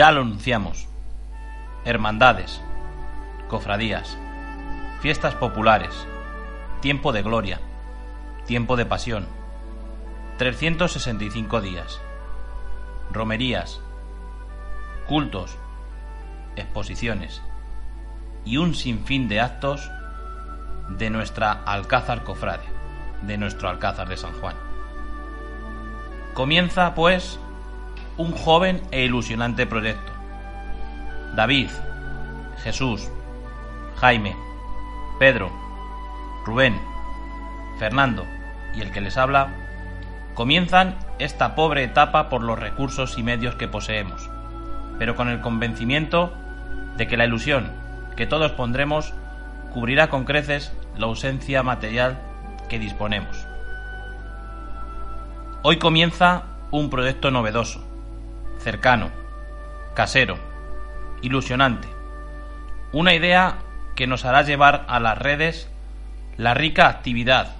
Ya lo anunciamos. Hermandades, cofradías, fiestas populares, tiempo de gloria, tiempo de pasión. 365 días. Romerías, cultos, exposiciones y un sinfín de actos de nuestra Alcázar Cofrade, de nuestro Alcázar de San Juan. Comienza, pues, un joven e ilusionante proyecto. David, Jesús, Jaime, Pedro, Rubén, Fernando y el que les habla comienzan esta pobre etapa por los recursos y medios que poseemos, pero con el convencimiento de que la ilusión que todos pondremos cubrirá con creces la ausencia material que disponemos. Hoy comienza un proyecto novedoso, cercano, casero, ilusionante, una idea que nos hará llevar a las redes la rica actividad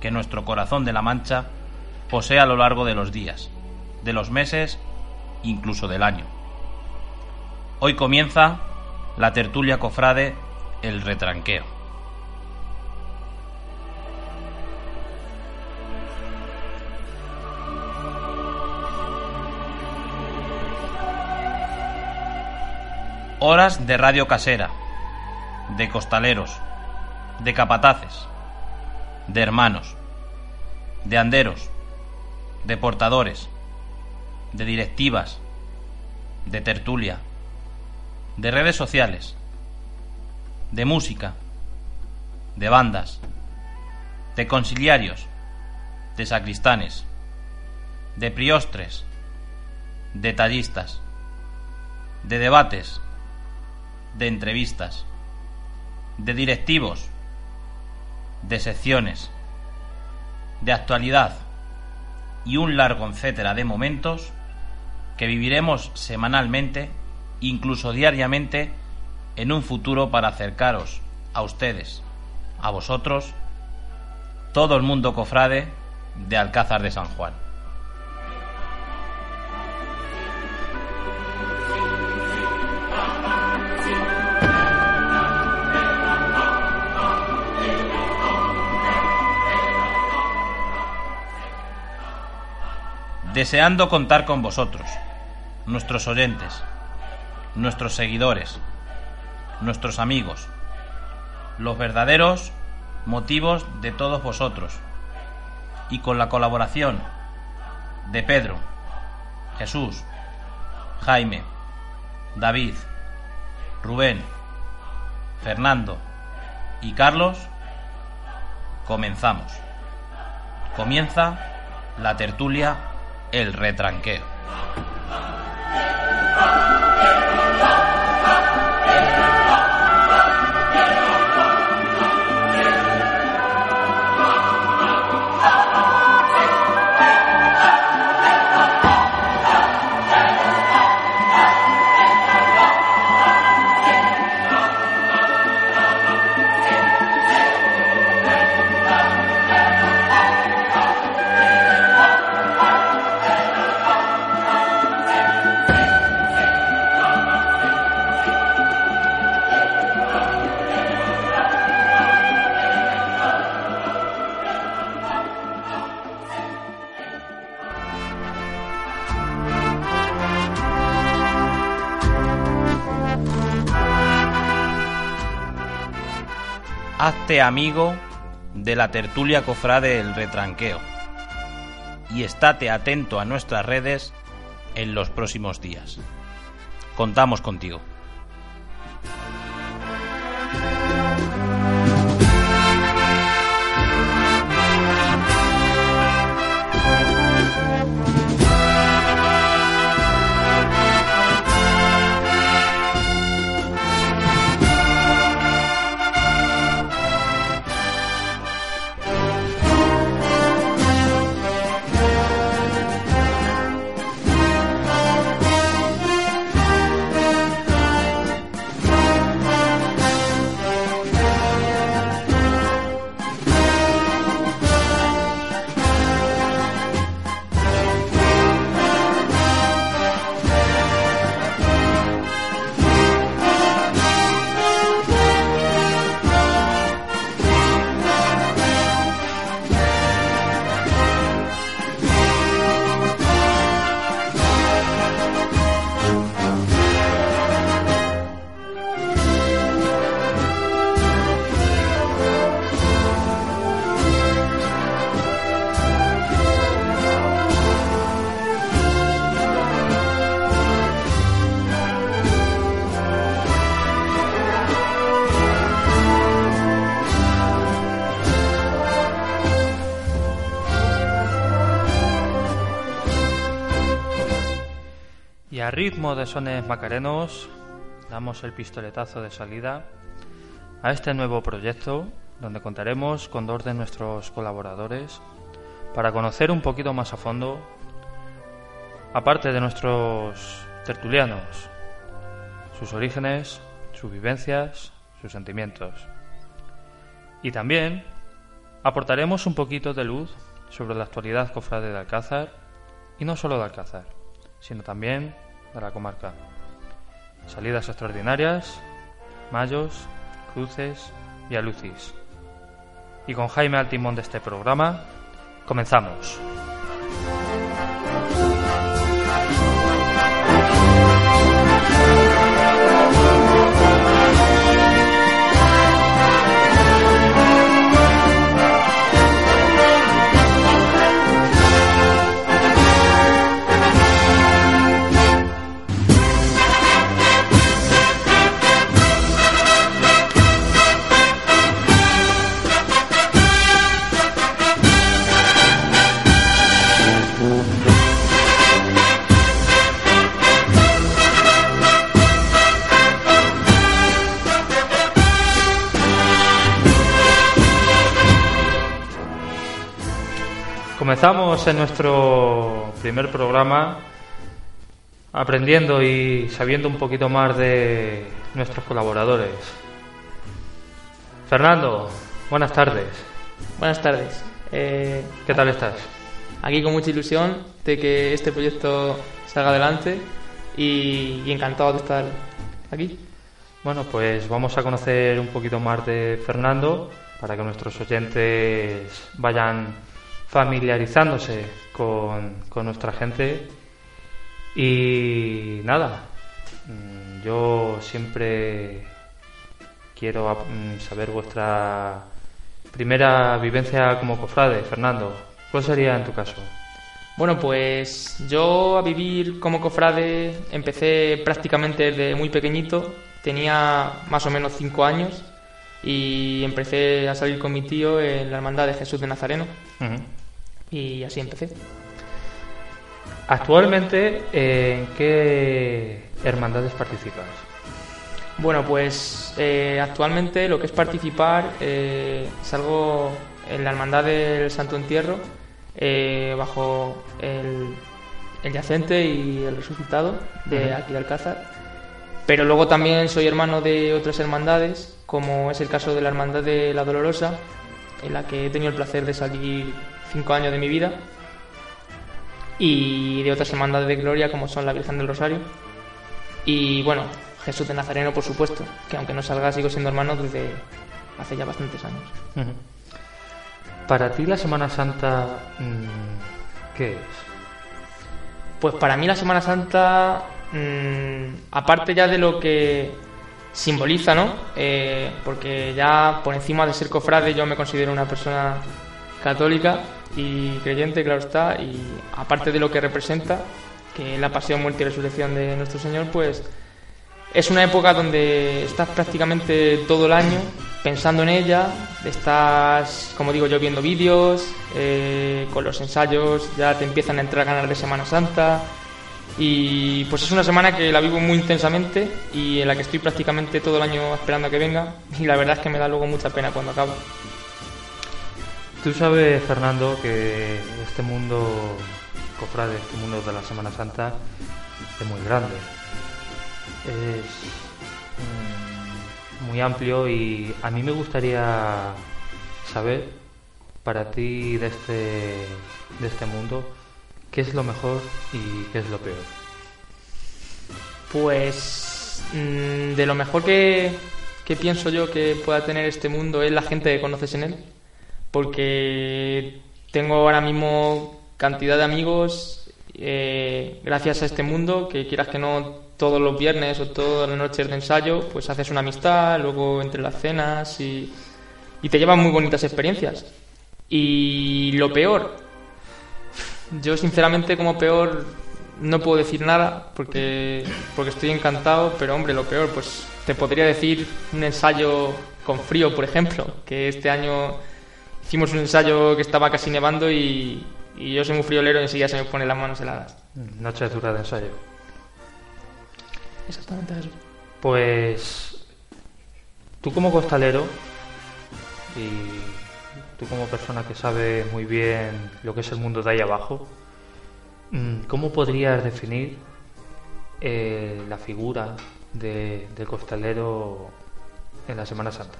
que nuestro corazón de la Mancha posee a lo largo de los días, de los meses, incluso del año. Hoy comienza la tertulia cofrade El Retranqueo. Horas de radio casera, de costaleros, de capataces, de hermanos, de anderos, de portadores, de directivas, de tertulia, de redes sociales, de música, de bandas, de conciliarios, de sacristanes, de priostres, de tallistas, de debates, de entrevistas, de directivos, de secciones, de actualidad y un largo etcétera de momentos que viviremos semanalmente, incluso diariamente, en un futuro para acercaros a ustedes, a vosotros, todo el mundo cofrade de Alcázar de San Juan. Deseando contar con vosotros, nuestros oyentes, nuestros seguidores, nuestros amigos, los verdaderos motivos de todos vosotros, y con la colaboración de Pedro, Jesús, Jaime, David, Rubén, Fernando y Carlos, comenzamos. Comienza la tertulia el retranqueo. Amigo de la tertulia cofrade El Retranqueo y estate atento a nuestras redes en los próximos días. Contamos contigo. Ritmo de sones macarenos, damos el pistoletazo de salida a este nuevo proyecto donde contaremos con dos de nuestros colaboradores para conocer un poquito más a fondo, aparte de nuestros tertulianos, sus orígenes, sus vivencias, sus sentimientos. Y también aportaremos un poquito de luz sobre la actualidad cofrade de Alcázar, y no solo de Alcázar, sino también de la comarca. Salidas extraordinarias, mayos, cruces y alucis. Y con Jaime al timón de este programa, comenzamos. Comenzamos en nuestro primer programa aprendiendo y sabiendo un poquito más de nuestros colaboradores. Fernando, buenas tardes. Buenas tardes. Eh, ¿Qué tal estás? Aquí con mucha ilusión de que este proyecto salga adelante y, y encantado de estar aquí. Bueno, pues vamos a conocer un poquito más de Fernando para que nuestros oyentes vayan familiarizándose con, con nuestra gente. Y nada, mm, yo siempre quiero mm, saber vuestra primera vivencia como cofrade, Fernando. ¿Cuál sería en tu caso? Bueno, pues yo a vivir como cofrade empecé prácticamente desde muy pequeñito, tenía más o menos cinco años y empecé a salir con mi tío en la Hermandad de Jesús de Nazareno. Y así empecé. Actualmente, ¿en qué hermandades participas? Bueno, pues eh, actualmente lo que es participar, eh, salgo en la Hermandad del Santo Entierro, eh, bajo el, el, yacente y el resucitado de Ujú. aquí de Alcázar. Pero luego también soy hermano de otras hermandades, como es el caso de la Hermandad de la Dolorosa, en la que he tenido el placer de salir cinco años de mi vida, y de otras hermandades de gloria, como son la Virgen del Rosario. Y bueno, Jesús de Nazareno, por supuesto, que aunque no salga, sigo siendo hermano desde hace ya bastantes años. Para ti la Semana Santa, mm, ¿qué es? Pues para mí la Semana Santa, mm, aparte ya de lo que simboliza, ¿no? Eh, porque ya por encima de ser cofrade yo me considero una persona católica y creyente, claro está, y aparte de lo que representa, que la pasión, muerte y resurrección de nuestro Señor, pues es una época donde estás prácticamente todo el año pensando en ella, estás, como digo yo, viendo vídeos, eh, con los ensayos ya te empiezan a entrar ganas de Semana Santa y pues es una semana que la vivo muy intensamente y en la que estoy prácticamente todo el año esperando a que venga y la verdad es que me da luego mucha pena cuando acaba. Tú sabes, Fernando, que este mundo, cofrade, este mundo de la Semana Santa es muy grande. Es mm, muy amplio y a mí me gustaría saber, para ti de este, de este mundo, qué es lo mejor y qué es lo peor. Pues mm, de lo mejor que, que pienso yo que pueda tener este mundo es la gente que conoces en él. Porque tengo ahora mismo cantidad de amigos eh, gracias a este mundo que quieras que no todos los viernes o todas las noches de ensayo pues haces una amistad, luego entre las cenas y, y te llevan muy bonitas experiencias. Y lo peor, yo sinceramente como peor no puedo decir nada porque, porque estoy encantado, pero hombre, lo peor, pues te podría decir un ensayo con frío, por ejemplo, que este año hicimos un ensayo que estaba casi nevando y, y yo soy muy friolero y enseguida se me ponen las manos heladas. Noche dura de ensayo. Exactamente, Jesús. Pues tú como costalero y tú como persona que sabe muy bien lo que es el mundo de ahí abajo, mm, ¿cómo podrías definir eh, la figura de, del costalero en la Semana Santa?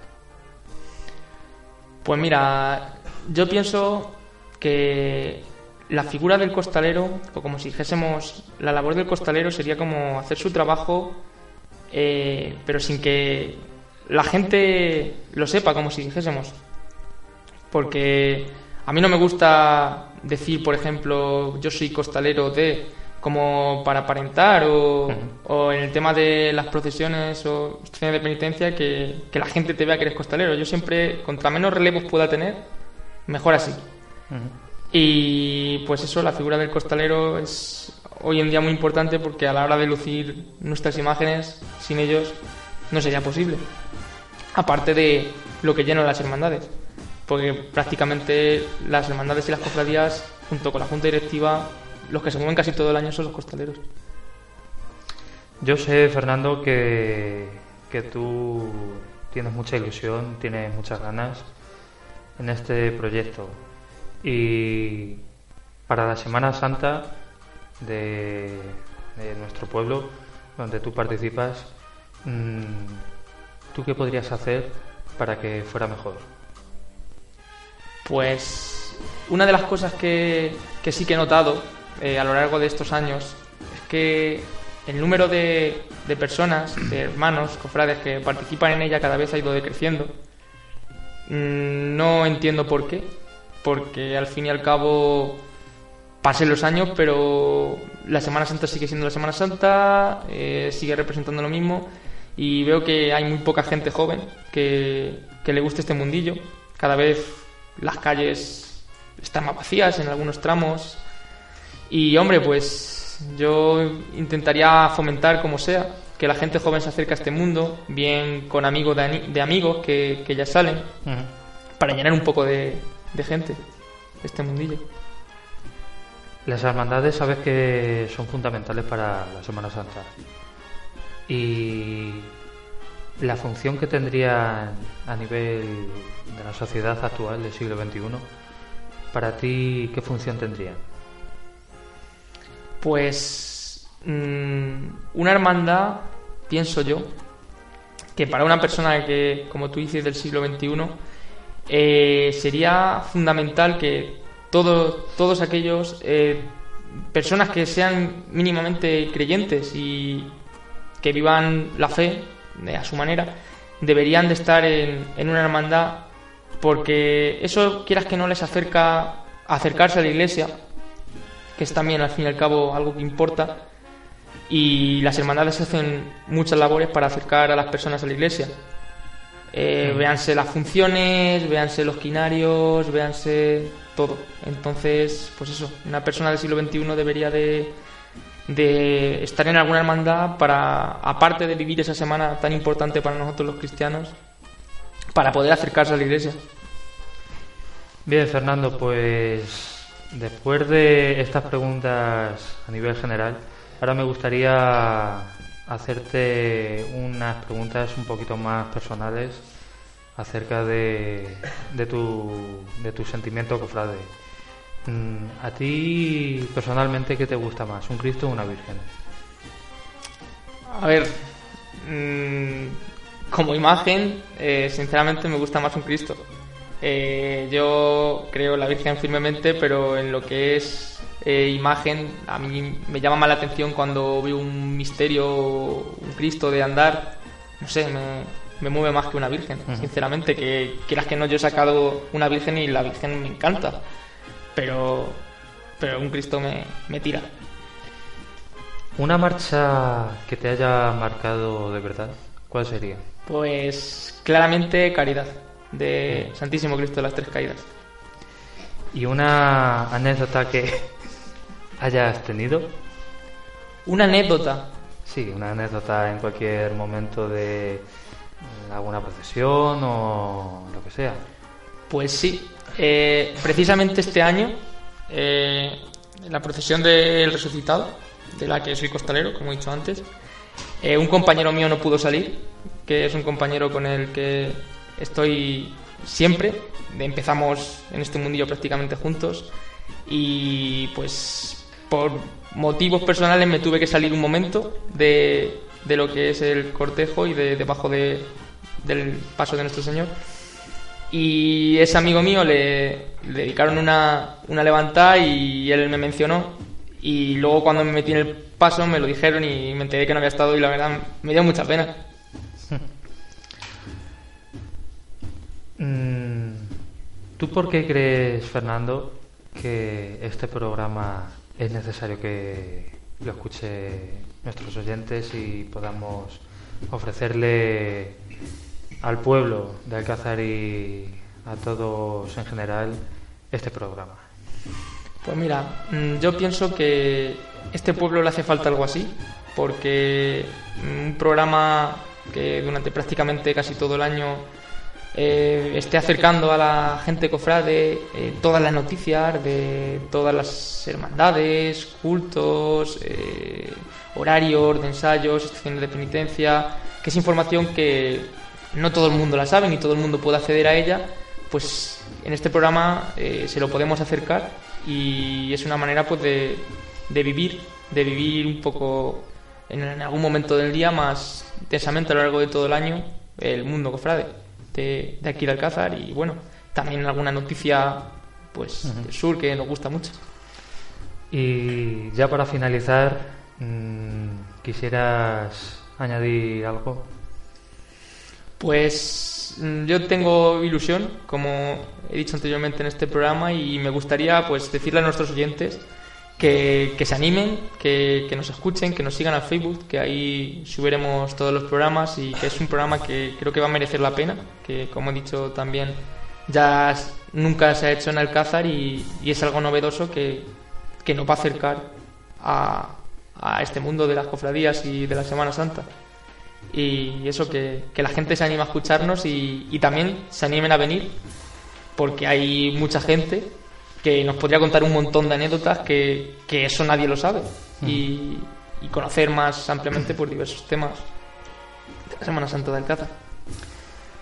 Pues mira, yo pienso que la figura del costalero, o como si dijésemos, la labor del costalero sería como hacer su trabajo, eh, pero sin que la gente lo sepa, como si dijésemos. Porque a mí no me gusta decir, por ejemplo, yo soy costalero de, como para aparentar, o, o en el tema de las procesiones o de penitencia, que, que la gente te vea que eres costalero. Yo siempre, contra menos relevos pueda tener, mejor así. Y pues eso, la figura del costalero es hoy en día muy importante porque a la hora de lucir nuestras imágenes, sin ellos no sería posible. Aparte de lo que llenan las hermandades, porque prácticamente las hermandades y las cofradías, junto con la junta directiva, los que se mueven casi todo el año son los costaleros. Yo sé, Fernando, que, que tú tienes mucha ilusión, tienes muchas ganas en este proyecto. Y para la Semana Santa de, de nuestro pueblo, donde tú participas, mm, ¿tú qué podrías hacer para que fuera mejor? Pues una de las cosas que, que sí que he notado eh, a lo largo de estos años es que el número de, de personas, de hermanos, cofrades que participan en ella cada vez ha ido decreciendo. Mm, No entiendo por qué, porque al fin y al cabo pasen los años, pero la Semana Santa sigue siendo la Semana Santa, eh, sigue representando lo mismo y veo que hay muy poca gente joven que, que le guste este mundillo. Cada vez las calles están más vacías en algunos tramos y hombre, pues yo intentaría fomentar como sea que la gente joven se acerque a este mundo, bien con amigos de, de amigos que, que ya salen, para llenar un poco de, de gente este mundillo. Las hermandades sabes que son fundamentales para la Semana Santa. Y la función que tendrían a nivel de la sociedad actual del siglo XXI, para ti, ¿qué función tendrían? Pues mm, una hermandad, pienso yo, que para una persona que, como tú dices, del siglo XXI, eh, sería fundamental que todos, todos aquellos eh, personas que sean mínimamente creyentes y que vivan la fe de- a su manera, deberían de estar en, en una hermandad porque eso, quieras que no, les acerca acercarse a la iglesia, que es también al fin y al cabo algo que importa, y las hermandades hacen muchas labores para acercar a las personas a la iglesia. Eh, Véanse las funciones, véanse los quinarios, véanse todo. Entonces, pues eso, una persona del siglo XXI debería de, de estar en alguna hermandad para, aparte de vivir esa semana tan importante para nosotros los cristianos, para poder acercarse a la iglesia. Bien, Fernando, pues después de estas preguntas a nivel general, ahora me gustaría hacerte unas preguntas un poquito más personales acerca de, de, tu, de tu sentimiento cofrade. Mm, ¿A ti personalmente qué te gusta más, un Cristo o una Virgen? A ver, mm, como imagen, eh, sinceramente me gusta más un Cristo. Eh, yo creo en la Virgen firmemente, pero en lo que es eh, imagen, a mí me llama más la atención cuando veo un misterio, un Cristo de andar. No sé, me, me mueve más que una Virgen, sinceramente. Que quieras que no, yo he sacado una Virgen y la Virgen me encanta. Pero, pero un Cristo me, me tira. Una marcha que te haya marcado de verdad, ¿cuál sería? Pues claramente Caridad, de Santísimo Cristo de las Tres Caídas. ¿Y una anécdota que hayas tenido? Una anécdota. Sí, una anécdota en cualquier momento de alguna procesión o lo que sea. Pues sí, eh, precisamente este año, eh, en la procesión del resucitado, de la que soy costalero, como he dicho antes, Eh, un compañero mío no pudo salir, que es un compañero con el que estoy siempre. Empezamos en este mundillo prácticamente juntos y pues por motivos personales me tuve que salir un momento de, de lo que es el cortejo y de debajo de, del paso de nuestro Señor. Y ese amigo mío le, le dedicaron una, una levantada y él me mencionó. Y luego cuando me metí en el paso me lo dijeron y me enteré que no había estado y la verdad me dio mucha pena. ¿Tú por qué crees, Fernando, que este programa es necesario que lo escuche nuestros oyentes y podamos ofrecerle al pueblo de Alcázar y a todos en general este programa? Pues mira, mm, yo pienso que este pueblo le hace falta algo así, porque un programa que durante prácticamente casi todo el año eh, esté acercando a la gente cofrade eh, todas las noticias de todas las hermandades, cultos, eh, horarios de ensayos, estaciones de penitencia, que es información que no todo el mundo la sabe ni todo el mundo puede acceder a ella, pues en este programa eh, se lo podemos acercar y es una manera pues de, de vivir, de vivir un poco en, en algún momento del día más intensamente a lo largo de todo el año el mundo cofrade de, de aquí de Alcázar y bueno, también alguna noticia pues del sur que nos gusta mucho. Y ya para finalizar, mm, ¿quisieras añadir algo? Pues mm, yo tengo ilusión, como he dicho anteriormente en este programa, y me gustaría pues decirle a nuestros oyentes que, que se animen, que, que nos escuchen, que nos sigan al Facebook, que ahí subiremos todos los programas y que es un programa que creo que va a merecer la pena, que como he dicho también ya nunca se ha hecho en Alcázar y, y es algo novedoso que, que nos va a acercar a, a este mundo de las cofradías y de la Semana Santa. Y eso que, que la gente se anima a escucharnos y, y también se animen a venir porque hay mucha gente que nos podría contar un montón de anécdotas que, que eso nadie lo sabe y, y conocer más ampliamente por diversos temas de la Semana Santa de Alcázar.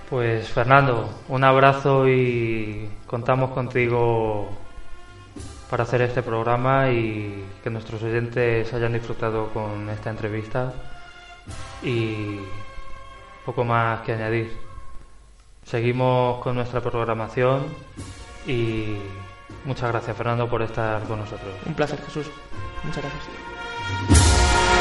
Pues Fernando, un abrazo y contamos contigo para hacer este programa y que nuestros oyentes hayan disfrutado con esta entrevista y poco más que añadir. Seguimos con nuestra programación y muchas gracias Fernando por estar con nosotros. Un placer, Jesús. Muchas gracias.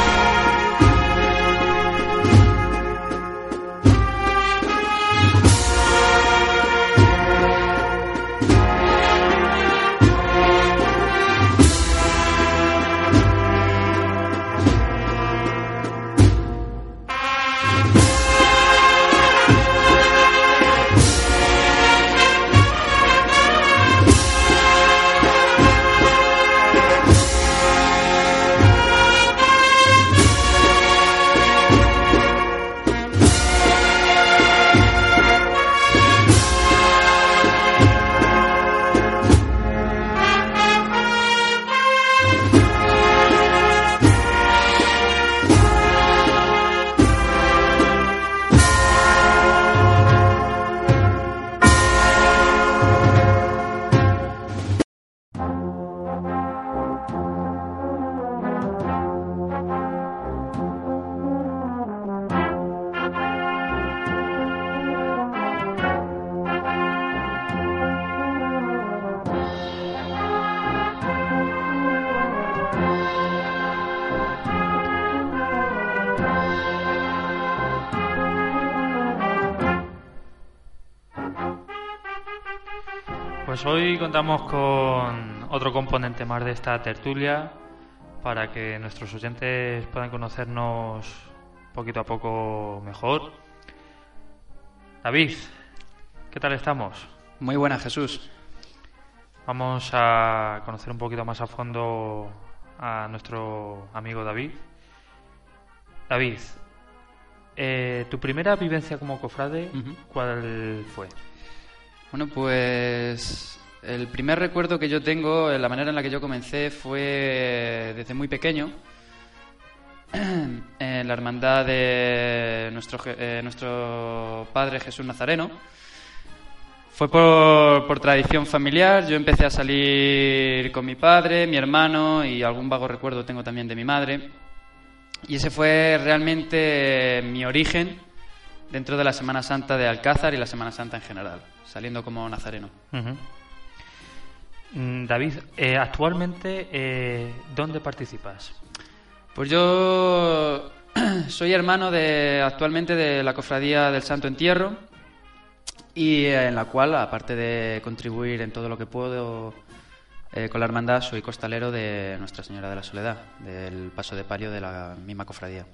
Pues hoy contamos con otro componente más de esta tertulia para que nuestros oyentes puedan conocernos poquito a poco mejor. David, ¿qué tal estamos? Muy buena, Jesús. Vamos a conocer un poquito más a fondo a nuestro amigo David. David, eh, ¿tu primera vivencia como cofrade cuál fue? Bueno, pues el primer recuerdo que yo tengo, eh, la manera en la que yo comencé fue desde muy pequeño. en la hermandad de nuestro, eh, nuestro padre Jesús Nazareno. Fue por, por tradición familiar. Yo empecé a salir con mi padre, mi hermano y algún vago recuerdo tengo también de mi madre. Y ese fue realmente mi origen dentro de la Semana Santa de Alcázar y la Semana Santa en general, saliendo como nazareno. Mm, David, eh, actualmente, eh, ¿dónde participas? Pues yo soy hermano de actualmente de la Cofradía del Santo Entierro y eh, en la cual, aparte de contribuir en todo lo que puedo eh, con la hermandad, soy costalero de Nuestra Señora de la Soledad, del paso de palio de la misma cofradía.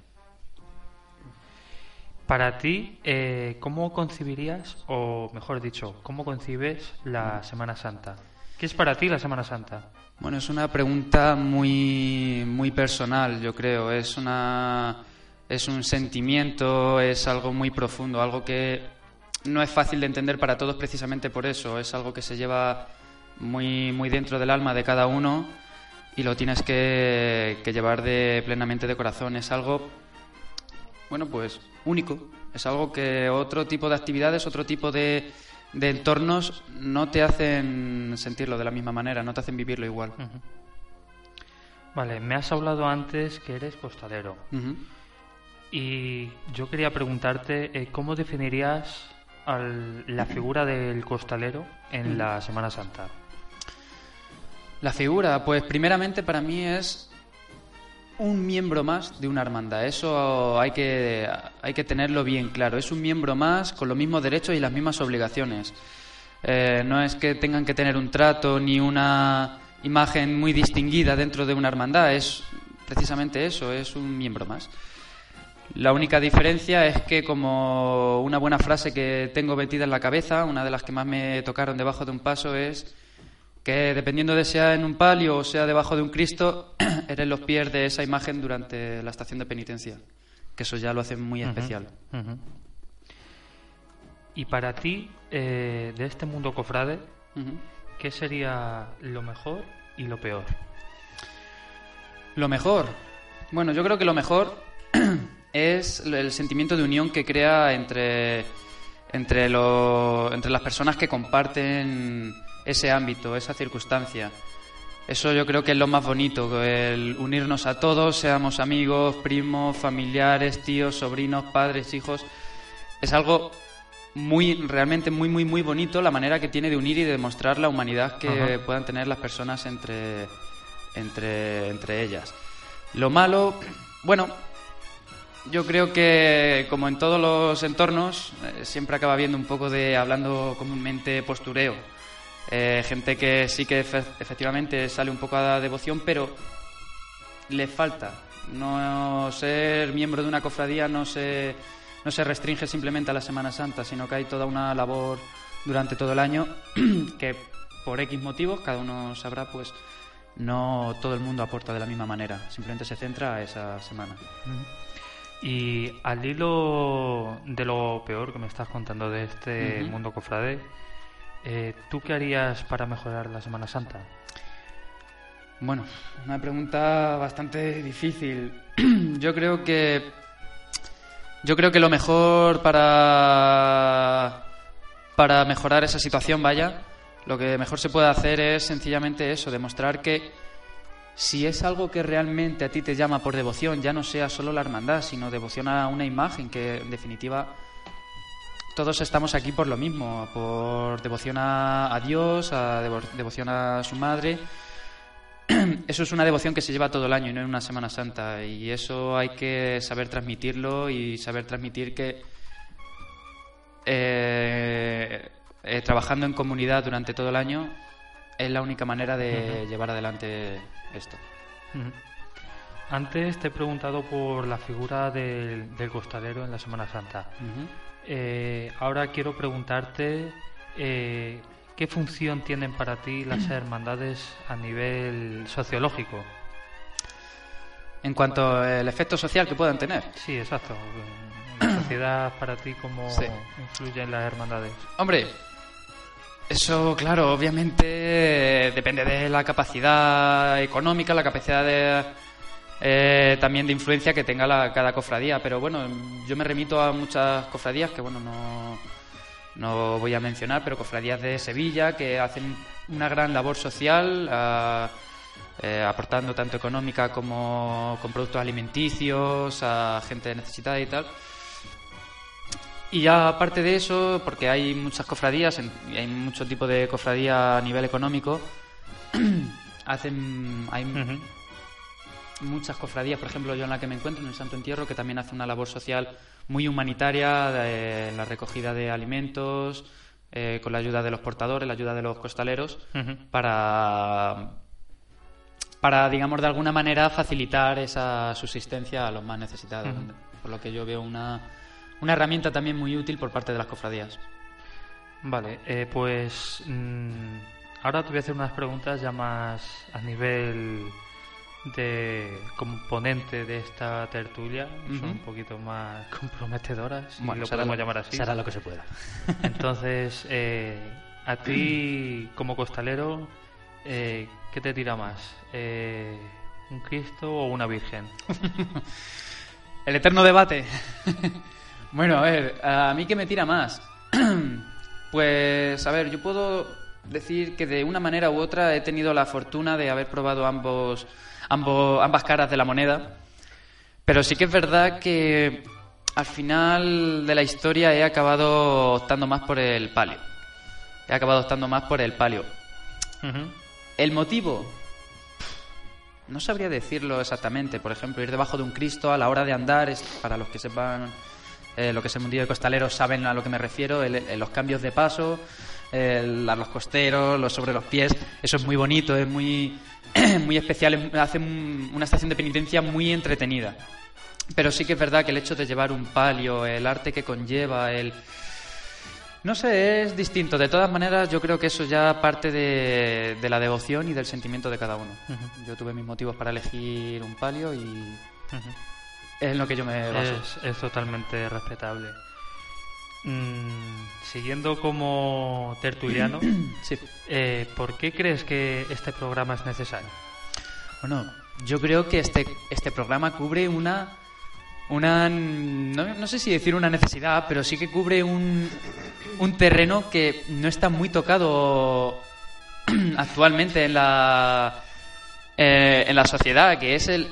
Para ti, eh, ¿cómo concibirías, o mejor dicho, cómo concibes la Semana Santa? ¿Qué es para ti la Semana Santa? Bueno, es una pregunta muy, muy personal, yo creo. Es una, es un sentimiento, es algo muy profundo, algo que no es fácil de entender para todos precisamente por eso. Es algo que se lleva muy, muy dentro del alma de cada uno y lo tienes que, que llevar de plenamente de corazón. Es algo, bueno, pues único. Es algo que otro tipo de actividades, otro tipo de, de entornos no te hacen sentirlo de la misma manera, no te hacen vivirlo igual. Vale, me has hablado antes que eres costalero. Y yo quería preguntarte, eh, ¿cómo definirías al- la figura del costalero en la Semana Santa? La figura, pues primeramente para mí es un miembro más de una hermandad. Eso hay que, hay que tenerlo bien claro. Es un miembro más con los mismos derechos y las mismas obligaciones. Eh, no es que tengan que tener un trato ni una imagen muy distinguida dentro de una hermandad. Es precisamente eso, es un miembro más. La única diferencia es que como una buena frase que tengo metida en la cabeza, una de las que más me tocaron debajo de un paso es que dependiendo de sea en un palio o sea debajo de un Cristo, eres los pies de esa imagen durante la estación de penitencia, que eso ya lo hace muy especial. Y para ti, eh, de este mundo cofrade. ¿qué sería lo mejor y lo peor? Lo mejor. Bueno, yo creo que lo mejor es el sentimiento de unión que crea entre, entre, lo- entre las personas que comparten ese ámbito, esa circunstancia. Eso yo creo que es lo más bonito, el unirnos a todos, seamos amigos, primos, familiares, tíos, sobrinos, padres, hijos. Es algo muy, realmente muy, muy, muy bonito la manera que tiene de unir y de demostrar la humanidad que Ajá. puedan tener las personas entre, entre, entre ellas. Lo malo, bueno, yo creo que como en todos los entornos, eh, siempre acaba habiendo un poco de, hablando comúnmente, postureo. Eh, gente que sí que efe- efectivamente sale un poco a la devoción, pero le falta. No ser miembro de una cofradía no se, no se restringe simplemente a la Semana Santa, sino que hay toda una labor durante todo el año que por X motivos, cada uno sabrá, pues no todo el mundo aporta de la misma manera. Simplemente se centra a esa semana. Y al hilo de lo peor que me estás contando de este mundo cofrade, eh, ¿tú qué harías para mejorar la Semana Santa? Bueno, una pregunta bastante difícil. Yo creo que yo creo que lo mejor para para mejorar esa situación, vaya, lo que mejor se puede hacer es sencillamente eso, demostrar que si es algo que realmente a ti te llama por devoción, ya no sea solo la hermandad, sino devoción a una imagen que en definitiva todos estamos aquí por lo mismo, por devoción a, a Dios, a devo- devoción a su madre. Eso es una devoción que se lleva todo el año y no en una Semana Santa. Y eso hay que saber transmitirlo y saber transmitir que eh, eh, trabajando en comunidad durante todo el año es la única manera de llevar adelante esto. Antes te he preguntado por la figura del, del costalero en la Semana Santa. Eh, ahora quiero preguntarte eh, qué función tienen para ti las hermandades a nivel sociológico. En cuanto al efecto social que puedan tener. Sí, exacto. En la sociedad para ti cómo Sí. influyen las hermandades. Hombre, eso, claro, obviamente depende de la capacidad económica, la capacidad de, eh, también de influencia que tenga la, cada cofradía. Pero bueno, yo me remito a muchas cofradías que, bueno, no, no voy a mencionar, pero cofradías de Sevilla que hacen una gran labor social. eh, aportando tanto económica como con productos alimenticios a gente necesitada y tal. Y ya aparte de eso, porque hay muchas cofradías, y hay mucho tipo de cofradía a nivel económico, hacen hay. Muchas cofradías, por ejemplo, yo en la que me encuentro, en el Santo Entierro, que también hace una labor social muy humanitaria, de- la recogida de alimentos, eh, con la ayuda de los portadores, la ayuda de los costaleros, para, para, digamos, de alguna manera facilitar esa subsistencia a los más necesitados. Por lo que yo veo una, una herramienta también muy útil por parte de las cofradías. Vale, eh, pues mm, ahora te voy a hacer unas preguntas ya más a nivel de componente de esta tertulia, son un poquito más comprometedoras, si lo será podemos lo- llamar así. Se hará lo que se pueda. Entonces, eh, a ti como costalero, eh, ¿qué te tira más? Eh, ¿Un Cristo o una Virgen? El eterno debate. bueno, a ver, a mí que me tira más. pues, a ver, yo puedo decir que de una manera u otra he tenido la fortuna de haber probado ambos, ambos, ambas caras de la moneda. Pero sí que es verdad que al final de la historia he acabado optando más por el palio. He acabado optando más por el palio. El motivo. No sabría decirlo exactamente. Por ejemplo, ir debajo de un Cristo a la hora de andar, es, para los que sepan eh, lo que es el mundillo de costaleros, saben a lo que me refiero, el- el- los cambios de paso, el- a los costeros, los sobre los pies. Eso es muy bonito, es muy, muy especial, es- hace un- una estación de penitencia muy entretenida. Pero sí que es verdad que el hecho de llevar un palio, el arte que conlleva, el, no sé, es distinto. De todas maneras, yo creo que eso ya parte de, de la devoción y del sentimiento de cada uno. Yo tuve mis motivos para elegir un palio y es en lo que yo me baso. Es, es totalmente respetable. Mm, siguiendo como tertuliano, Sí. eh, ¿por qué crees que este programa es necesario? Bueno, yo creo que este, este programa cubre una... una no, no sé si decir una necesidad, pero sí que cubre un, un terreno que no está muy tocado actualmente en la, eh, en la sociedad, que es el,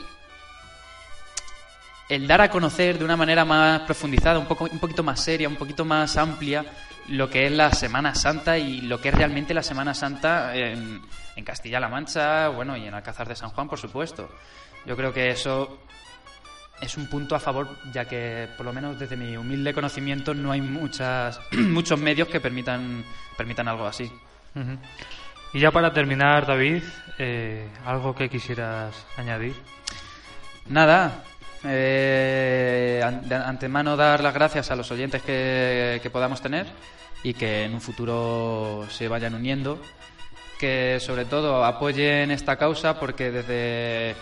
el dar a conocer de una manera más profundizada, un, poco, un poquito más seria, un poquito más amplia, lo que es la Semana Santa y lo que es realmente la Semana Santa en, en Castilla-La Mancha, bueno, y en Alcázar de San Juan, por supuesto. Yo creo que eso es un punto a favor, ya que, por lo menos desde mi humilde conocimiento, no hay muchas, muchos medios que permitan, permitan algo así. Y ya para terminar, David, eh, ¿algo que quisieras añadir? Nada. Eh, de antemano dar las gracias a los oyentes que, podamos tener y que en un futuro se vayan uniendo. Que sobre todo apoyen esta causa porque desde,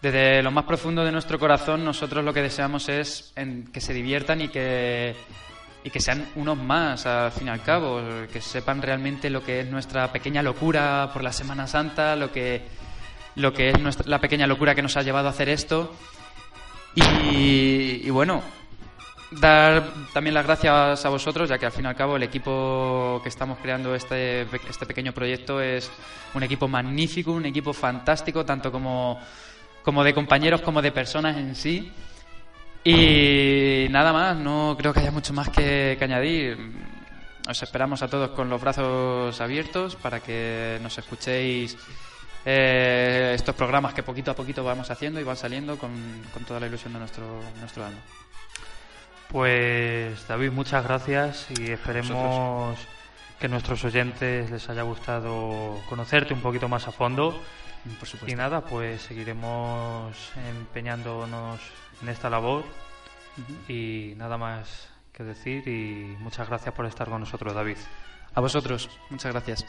desde lo más profundo de nuestro corazón nosotros lo que deseamos es en- que se diviertan y que, y que sean unos más al fin y al cabo, que sepan realmente lo que es nuestra pequeña locura por la Semana Santa, lo que, lo que es la pequeña locura que nos ha llevado a hacer esto. Y, bueno, dar también las gracias a vosotros, ya que al fin y al cabo el equipo que estamos creando este, este pequeño proyecto es un equipo magnífico, un equipo fantástico, tanto como, como de compañeros como de personas en sí. Y nada más, no creo que haya mucho más que, que añadir. Os esperamos a todos con los brazos abiertos para que nos escuchéis eh, estos programas que poquito a poquito vamos haciendo y van saliendo con, con toda la ilusión de nuestro, nuestro alma. Pues David, muchas gracias y esperemos que a nuestros oyentes les haya gustado conocerte un poquito más a fondo. Por Y nada, pues seguiremos empeñándonos en esta labor y nada más que decir y muchas gracias por estar con nosotros, David. A vosotros, muchas gracias.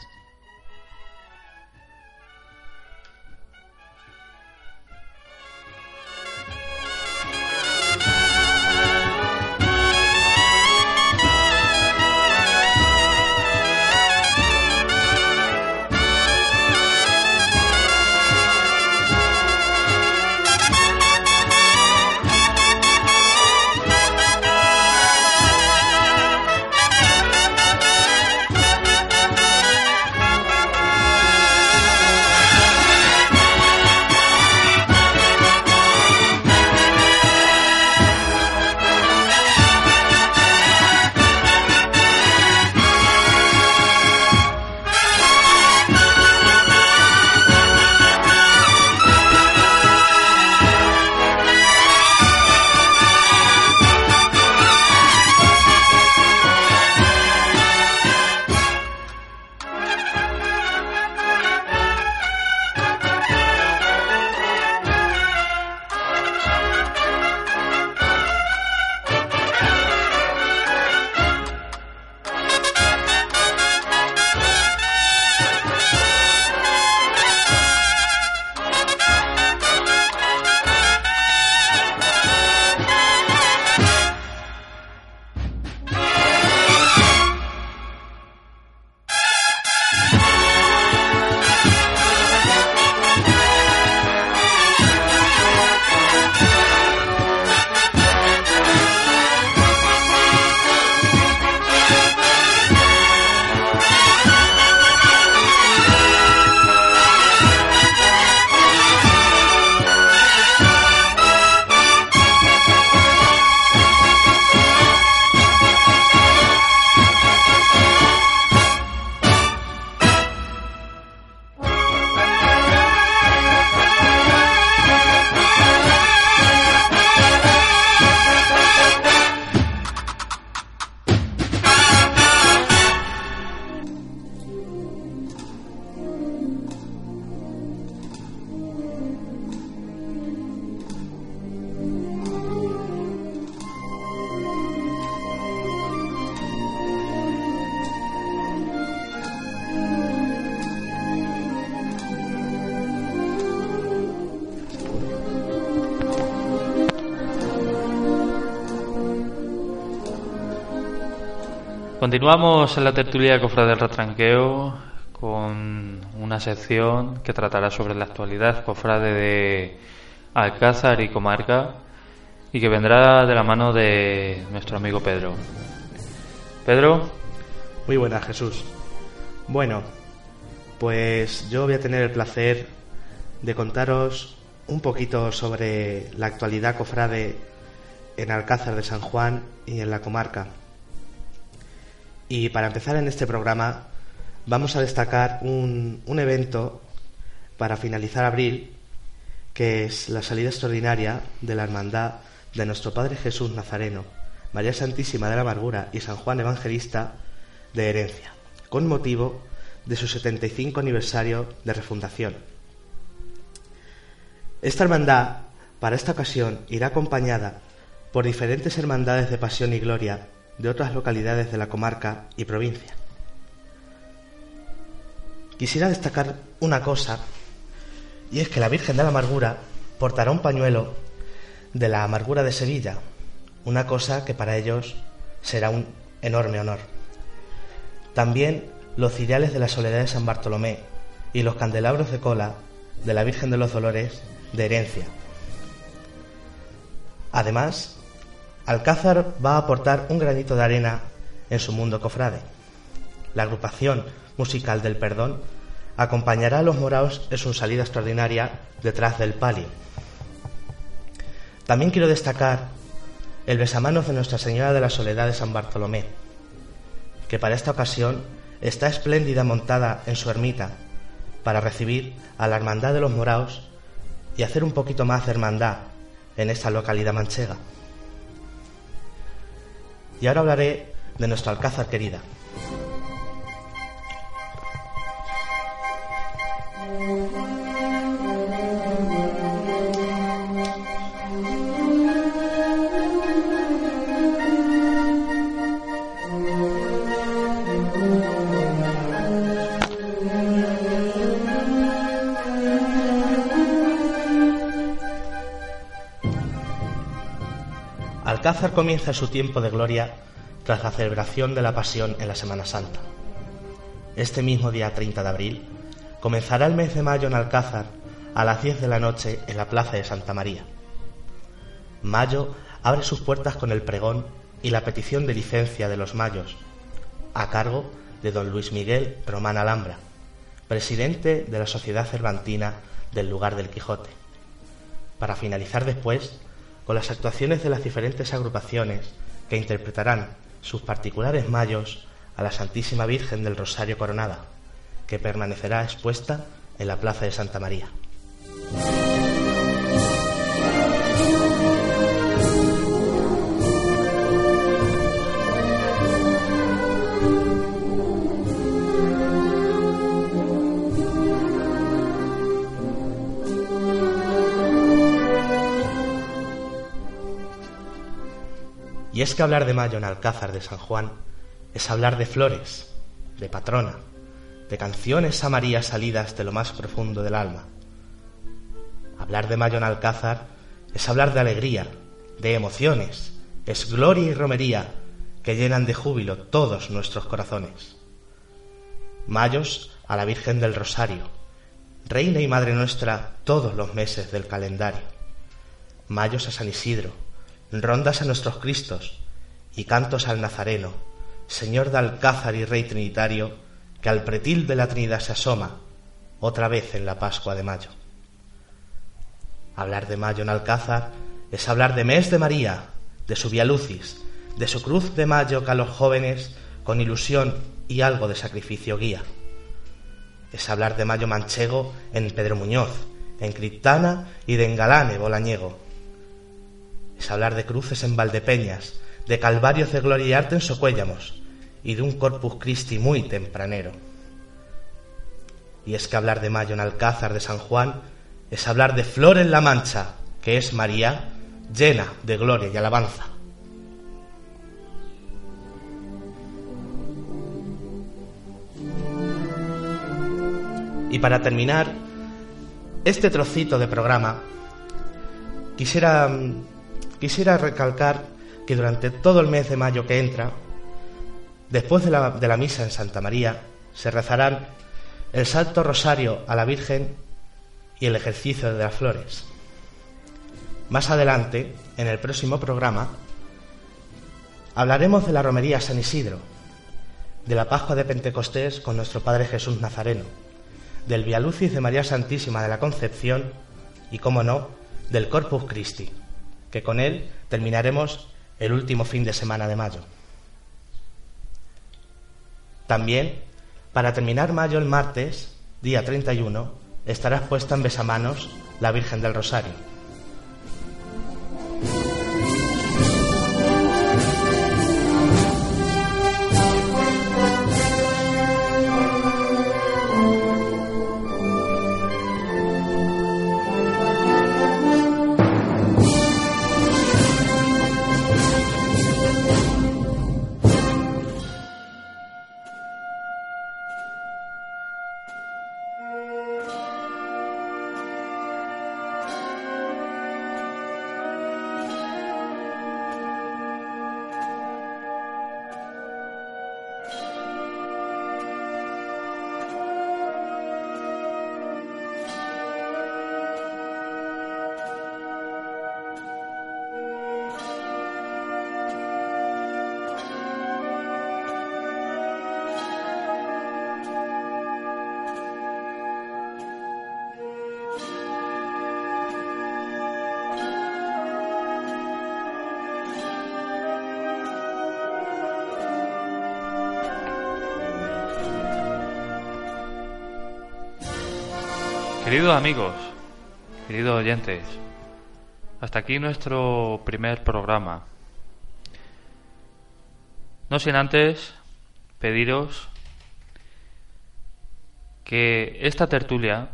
Continuamos en la tertulia de Cofrade del Retranqueo con una sección que tratará sobre la actualidad cofrade de Alcázar y comarca y que vendrá de la mano de nuestro amigo Pedro. Pedro. Muy buenas, Jesús. Bueno, pues yo voy a tener el placer de contaros un poquito sobre la actualidad cofrade en Alcázar de San Juan y en la comarca. Y para empezar en este programa vamos a destacar un, un evento para finalizar abril, que es la salida extraordinaria de la Hermandad de nuestro Padre Jesús Nazareno, María Santísima de la Amargura y San Juan Evangelista de Herencia, con motivo de su 75 aniversario de refundación. Esta hermandad, para esta ocasión, irá acompañada por diferentes hermandades de pasión y gloria de otras localidades de la comarca y provincia. Quisiera destacar una cosa, y es que la Virgen de la Amargura portará un pañuelo de la Amargura de Sevilla, una cosa que para ellos será un enorme honor. También los ciriales de la Soledad de San Bartolomé y los candelabros de cola de la Virgen de los Dolores de herencia. Además, Alcázar va a aportar un granito de arena en su mundo cofrade. La agrupación musical del perdón acompañará a los moraos en su salida extraordinaria detrás del palio. También quiero destacar el besamanos de Nuestra Señora de la Soledad de San Bartolomé, que para esta ocasión está espléndida montada en su ermita para recibir a la hermandad de los moraos y hacer un poquito más de hermandad en esta localidad manchega. Y ahora hablaré de nuestro Alcázar querida. Alcázar comienza su tiempo de gloria tras la celebración de la Pasión en la Semana Santa. Este mismo día 30 de abril comenzará el mes de mayo en Alcázar a las 10 de la noche en la Plaza de Santa María. Mayo abre sus puertas con el pregón y la petición de licencia de los mayos, a cargo de don Luis Miguel Román Alhambra, presidente de la Sociedad Cervantina del lugar del Quijote, para finalizar después con las actuaciones de las diferentes agrupaciones que interpretarán sus particulares mayos a la Santísima Virgen del Rosario Coronada, que permanecerá expuesta en la Plaza de Santa María. Y es que hablar de mayo en Alcázar de San Juan es hablar de flores, de patrona, de canciones a María salidas de lo más profundo del alma. Hablar de mayo en Alcázar es hablar de alegría, de emociones, es gloria y romería que llenan de júbilo todos nuestros corazones. Mayos a la Virgen del Rosario, Reina y Madre nuestra todos los meses del calendario. Mayos a San Isidro, rondas a nuestros Cristos y cantos al Nazareno, Señor de Alcázar y Rey Trinitario, que al pretil de la Trinidad se asoma otra vez en la Pascua de Mayo. Hablar de Mayo en Alcázar es hablar de mes de María, de su Via Lucis, de su cruz de Mayo que a los jóvenes con ilusión y algo de sacrificio guía. Es hablar de Mayo manchego en Pedro Muñoz, en Criptana y de Engalane Bolañego es hablar de cruces en Valdepeñas, de calvarios de gloria y arte en Socuéllamos y de un Corpus Christi muy tempranero. Y es que hablar de mayo en Alcázar de San Juan es hablar de flor en la mancha, que es María, llena de gloria y alabanza. Y para terminar este trocito de programa, quisiera Quisiera recalcar que durante todo el mes de mayo que entra Después de la, de la misa en Santa María, se rezarán el Santo Rosario a la Virgen y el ejercicio de las flores. Más adelante, en el próximo programa, hablaremos de la romería San Isidro, de la Pascua de Pentecostés con nuestro Padre Jesús Nazareno, del Via Lucis de María Santísima de la Concepción y, como no, del Corpus Christi, que con él terminaremos el último fin de semana de mayo. También, para terminar mayo el martes, día 31, estará expuesta en besamanos la Virgen del Rosario. Amigos, queridos oyentes, hasta aquí nuestro primer programa. No sin antes pediros que esta tertulia,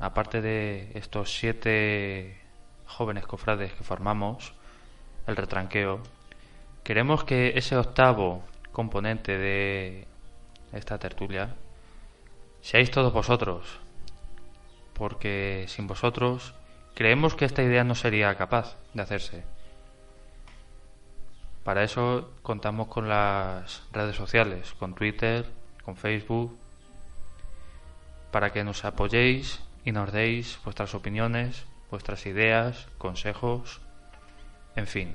aparte de estos siete jóvenes cofrades que formamos, el retranqueo, queremos que ese octavo componente de esta tertulia seáis todos vosotros, porque sin vosotros creemos que esta idea no sería capaz de hacerse. Para eso contamos con las redes sociales, con Twitter, con Facebook, para que nos apoyéis y nos deis vuestras opiniones, vuestras ideas, consejos, en fin,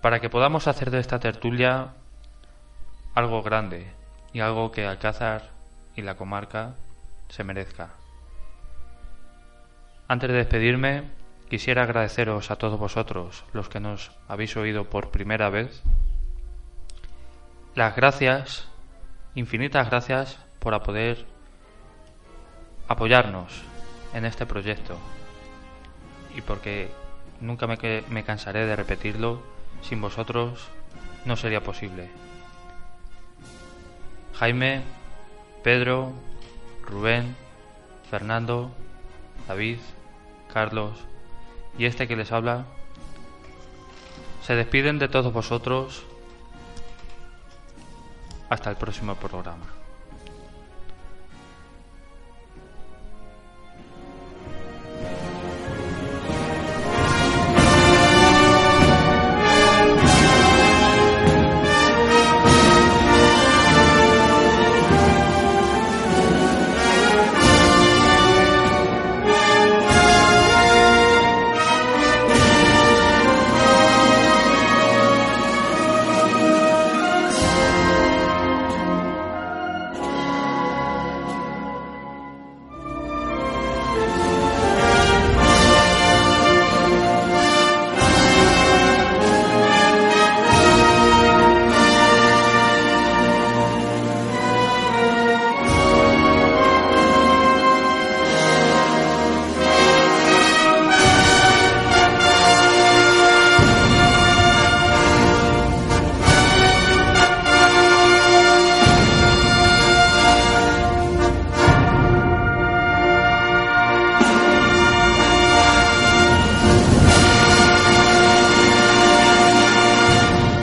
para que podamos hacer de esta tertulia algo grande y algo que Alcázar y la comarca se merezca. Antes de despedirme, quisiera agradeceros a todos vosotros, los que nos habéis oído por primera vez, las gracias, infinitas gracias por poder apoyarnos en este proyecto y porque nunca me, me cansaré de repetirlo, sin vosotros no sería posible. Jaime, Pedro, Rubén, Fernando, David, Carlos y este que les habla se despiden de todos vosotros hasta el próximo programa.